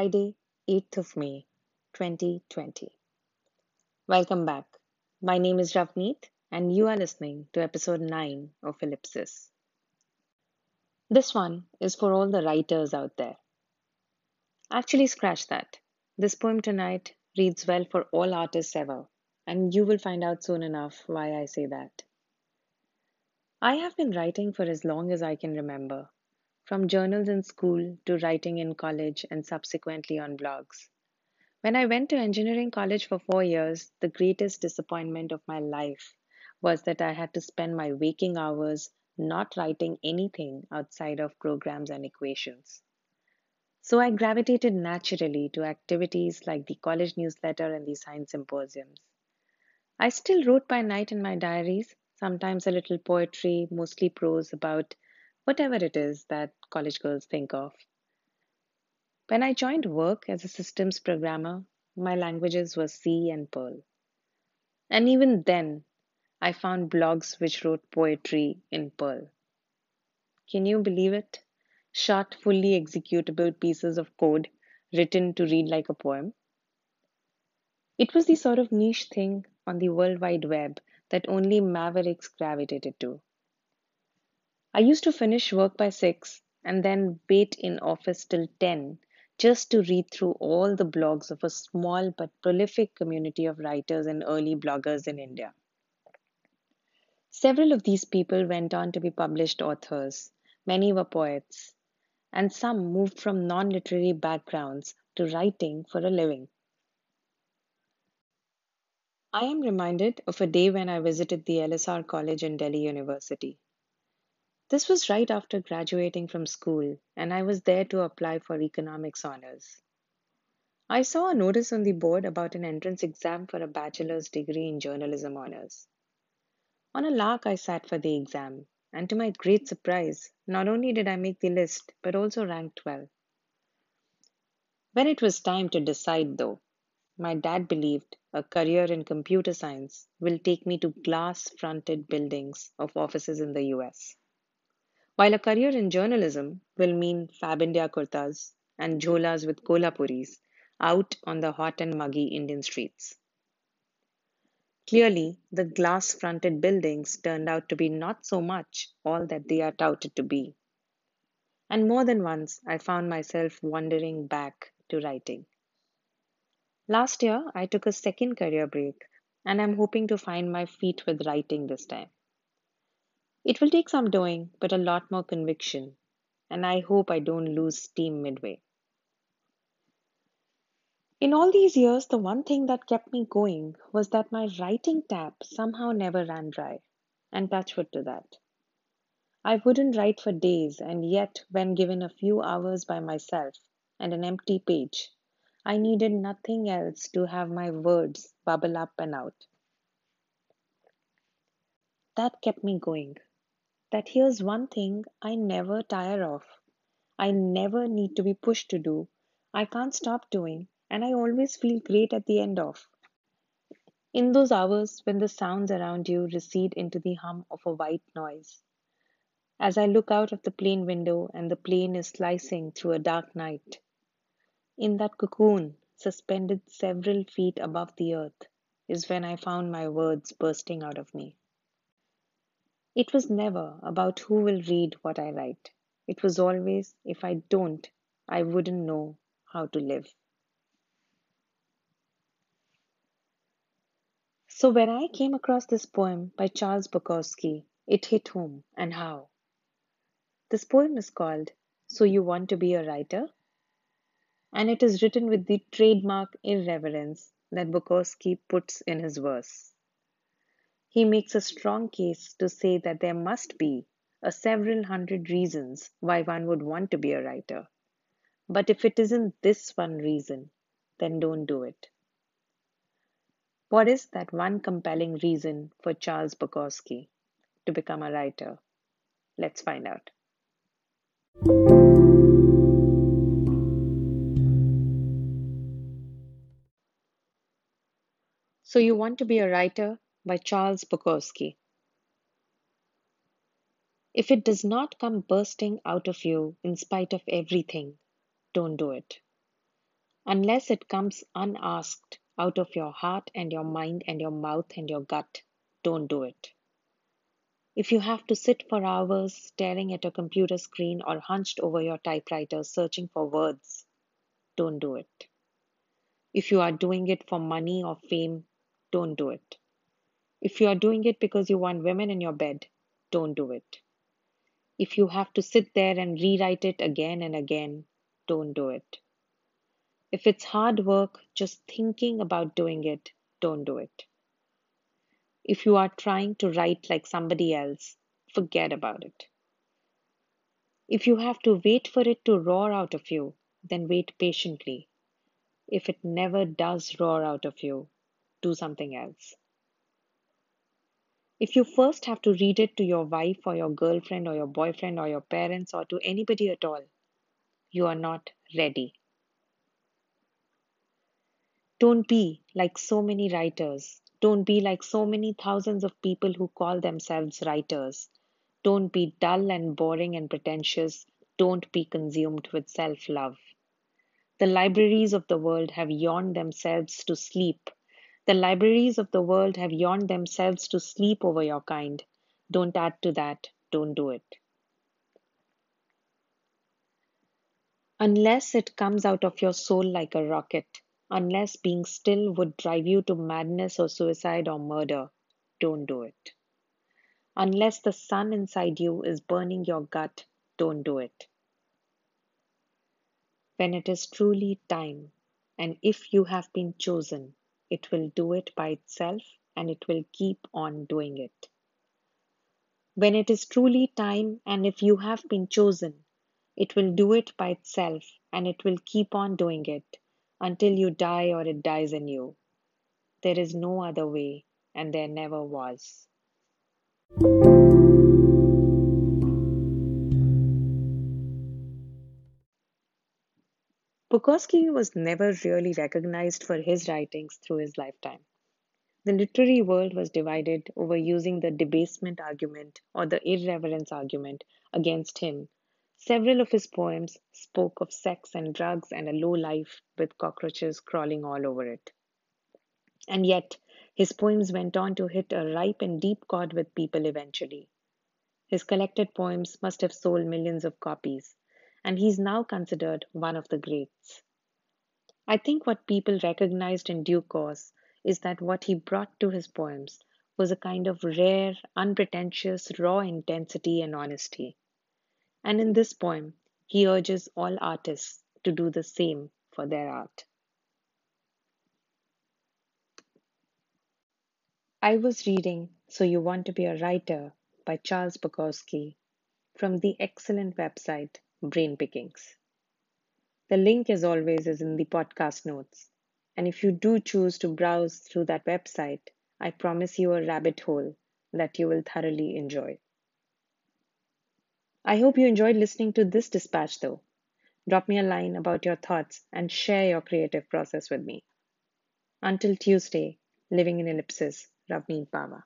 Friday, 8th of May, 2020. Welcome back. My name is Ravneet, and you are listening to episode 9 of Ellipsis. This one is for all the writers out there. Actually, scratch that. This poem tonight reads well for all artists ever, and you will find out soon enough why I say that. I have been writing for as long as I can remember, from journals in school to writing in college and subsequently on blogs. When I went to engineering college for four years, the greatest disappointment of my life was that I had to spend my waking hours not writing anything outside of programs and equations. So I gravitated naturally to activities like the college newsletter and the science symposiums. I still wrote by night in my diaries, sometimes a little poetry, mostly prose about whatever it is that college girls think of. When I joined work as a systems programmer, my languages were C and Perl. And even then, I found blogs which wrote poetry in Perl. Can you believe it? Short, fully executable pieces of code written to read like a poem. It was the sort of niche thing on the World Wide Web that only mavericks gravitated to. I used to finish work by 6 and then wait in office till 10 just to read through all the blogs of a small but prolific community of writers and early bloggers in India. Several of these people went on to be published authors, many were poets, and some moved from non literary backgrounds to writing for a living. I am reminded of a day when I visited the LSR College in Delhi University. This was right after graduating from school, and I was there to apply for economics honors. I saw a notice on the board about an entrance exam for a bachelor's degree in journalism honors. On a lark, I sat for the exam, and to my great surprise, not only did I make the list, but also ranked well. When it was time to decide, though, my dad believed a career in computer science will take me to glass fronted buildings of offices in the US, while a career in journalism will mean Fab India kurtas and jholas with kolhapuris out on the hot and muggy Indian streets. Clearly, the glass fronted buildings turned out to be not so much all that they are touted to be. And more than once, I found myself wandering back to writing. Last year, I took a second career break, and I'm hoping to find my feet with writing this time. It will take some doing, but a lot more conviction, and I hope I don't lose steam midway. In all these years, the one thing that kept me going was that my writing tap somehow never ran dry, and touchwood to that. I wouldn't write for days, and yet, when given a few hours by myself and an empty page, I needed nothing else to have my words bubble up and out. That kept me going. That here's one thing I never tire of. I never need to be pushed to do. I can't stop doing, and I always feel great at the end of. In those hours when the sounds around you recede into the hum of a white noise. As I look out of the plane window and the plane is slicing through a dark night, in that cocoon, suspended several feet above the earth, is when I found my words bursting out of me. It was never about who will read what I write. It was always, if I don't, I wouldn't know how to live. So when I came across this poem by Charles Bukowski, it hit home and how. This poem is called So You Want to Be a Writer? and it is written with the trademark irreverence that Bukowski puts in his verse. He makes a strong case to say that there must be a several hundred reasons why one would want to be a writer. But if it isn't this one reason, then don't do it. What is that one compelling reason for Charles Bukowski to become a writer? Let's find out. So You Want to Be a Writer by Charles Bukowski. If it does not come bursting out of you in spite of everything, don't do it. Unless it comes unasked out of your heart and your mind and your mouth and your gut, don't do it. If you have to sit for hours staring at a computer screen or hunched over your typewriter searching for words, don't do it. If you are doing it for money or fame, don't do it. If you are doing it because you want women in your bed, don't do it. If you have to sit there and rewrite it again and again, don't do it. If it's hard work just thinking about doing it, don't do it. If you are trying to write like somebody else, forget about it. If you have to wait for it to roar out of you, then wait patiently. If it never does roar out of you, do something else. If you first have to read it to your wife or your girlfriend or your boyfriend or your parents or to anybody at all, you are not ready. Don't be like so many writers. Don't be like so many thousands of people who call themselves writers. Don't be dull and boring and pretentious. Don't be consumed with self love. The libraries of the world have yawned themselves to sleep. The libraries of the world have yawned themselves to sleep over your kind. Don't add to that. Don't do it. Unless it comes out of your soul like a rocket, unless being still would drive you to madness or suicide or murder, don't do it. Unless the sun inside you is burning your gut, don't do it. When it is truly time, and if you have been chosen, it will do it by itself and it will keep on doing it. When it is truly time, and if you have been chosen, it will do it by itself and it will keep on doing it until you die or it dies in you. There is no other way, and there never was. Bukowski was never really recognized for his writings through his lifetime. The literary world was divided over using the debasement argument or the irreverence argument against him Several of his poems spoke of sex and drugs and a low life with cockroaches crawling all over it. And yet, his poems went on to hit a ripe and deep chord with people eventually. His collected poems must have sold millions of copies, and he's now considered one of the greats. I think what people recognized in due course is that what he brought to his poems was a kind of rare, unpretentious, raw intensity and honesty. And in this poem, he urges all artists to do the same for their art. I was reading So You Want to Be a Writer by Charles Bukowski from the excellent website Brain Pickings. The link, as always, is in the podcast notes. And if you do choose to browse through that website, I promise you a rabbit hole that you will thoroughly enjoy. I hope you enjoyed listening to this dispatch, though. Drop me a line about your thoughts and share your creative process with me. Until Tuesday, living in ellipsis, Ravneet Bawa.